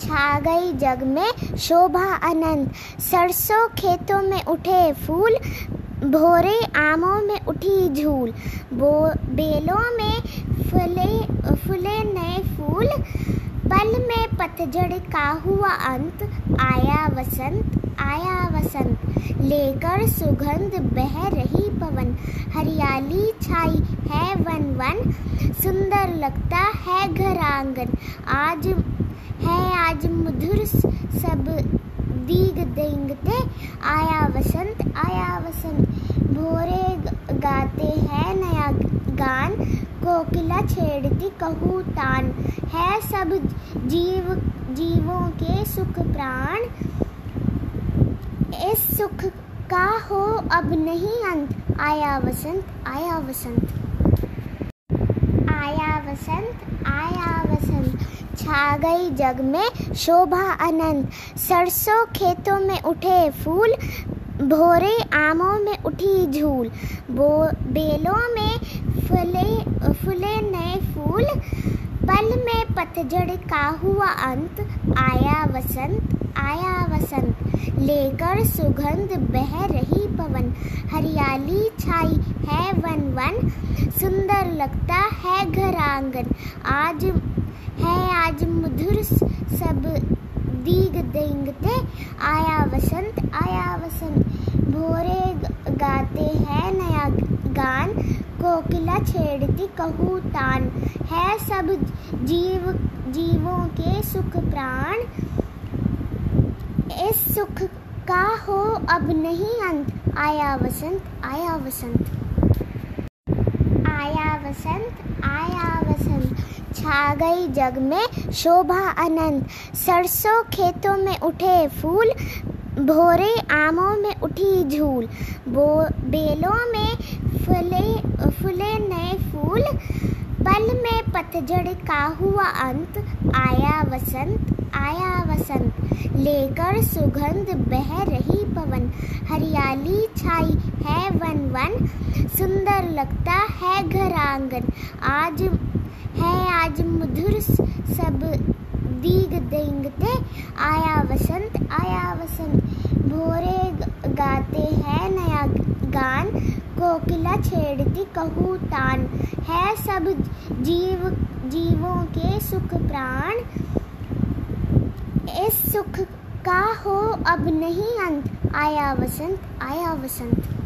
छा गई जग में शोभा अनंत सरसों खेतों में उठे फूल, भोरे आमों में उठी झूल। बो, बेलों में फले, फुले नए फूल। पल में पतझड़ का हुआ अंत। आया वसंत आया वसंत। लेकर सुगंध बह रही पवन। हरियाली छाई है वन वन। सुंदर लगता है घर आँगन आज आज मधुर सब दीग देंगते आया वसंत आया वसंत। भोरे गाते हैं नया गान, कोकिला छेड़ती कहू तान। है सब जीव, जीवों के सुख प्राण। इस सुख का हो अब नहीं अंत। आया वसंत आया वसंत आया वसंत आया वसंत छा गई जग में शोभा अनंत सरसों खेतों में उठे फूल, भोरे आमों में उठी झूल। बो, बेलों में फले, फुले नए फूल। पल में पतझड़ का हुआ अंत। आया वसंत आया वसंत। लेकर सुगंध बह रही पवन। हरियाली छाई है वन वन। सुंदर लगता है घर आँगन आज है। आज मधुर सब दीग देंगते आया वसंत आया वसंत। भोरे गाते हैं नया गान। कोकिला छेड़ती कहू तान। है सब जीव, जीवों के सुख प्राण। इस सुख का हो अब नहीं अंत। आया वसंत आया वसंत। आया वसंत आया वसंत। छा गई जग में शोभा अनंत सरसों खेतों में उठे फूल, भोरे आमों में उठी झूल। बो, बेलों में फले, फुले नए फूल। पल में पतझड़ का हुआ अंत, आया वसंत आया वसंत। लेकर सुगंध बह रही पवन। हरियाली छाई है वन वन, सुंदर लगता है घर आँगन आज है। आज मधुर सब दीग देंगते। आया वसंत आया वसंत। भोरे गाते हैं नया गान। कोकिला छेड़ती कहू तान। है सब जीव, जीवों के सुख प्राण। इस सुख का हो अब नहीं अंत। आया वसंत आया वसंत।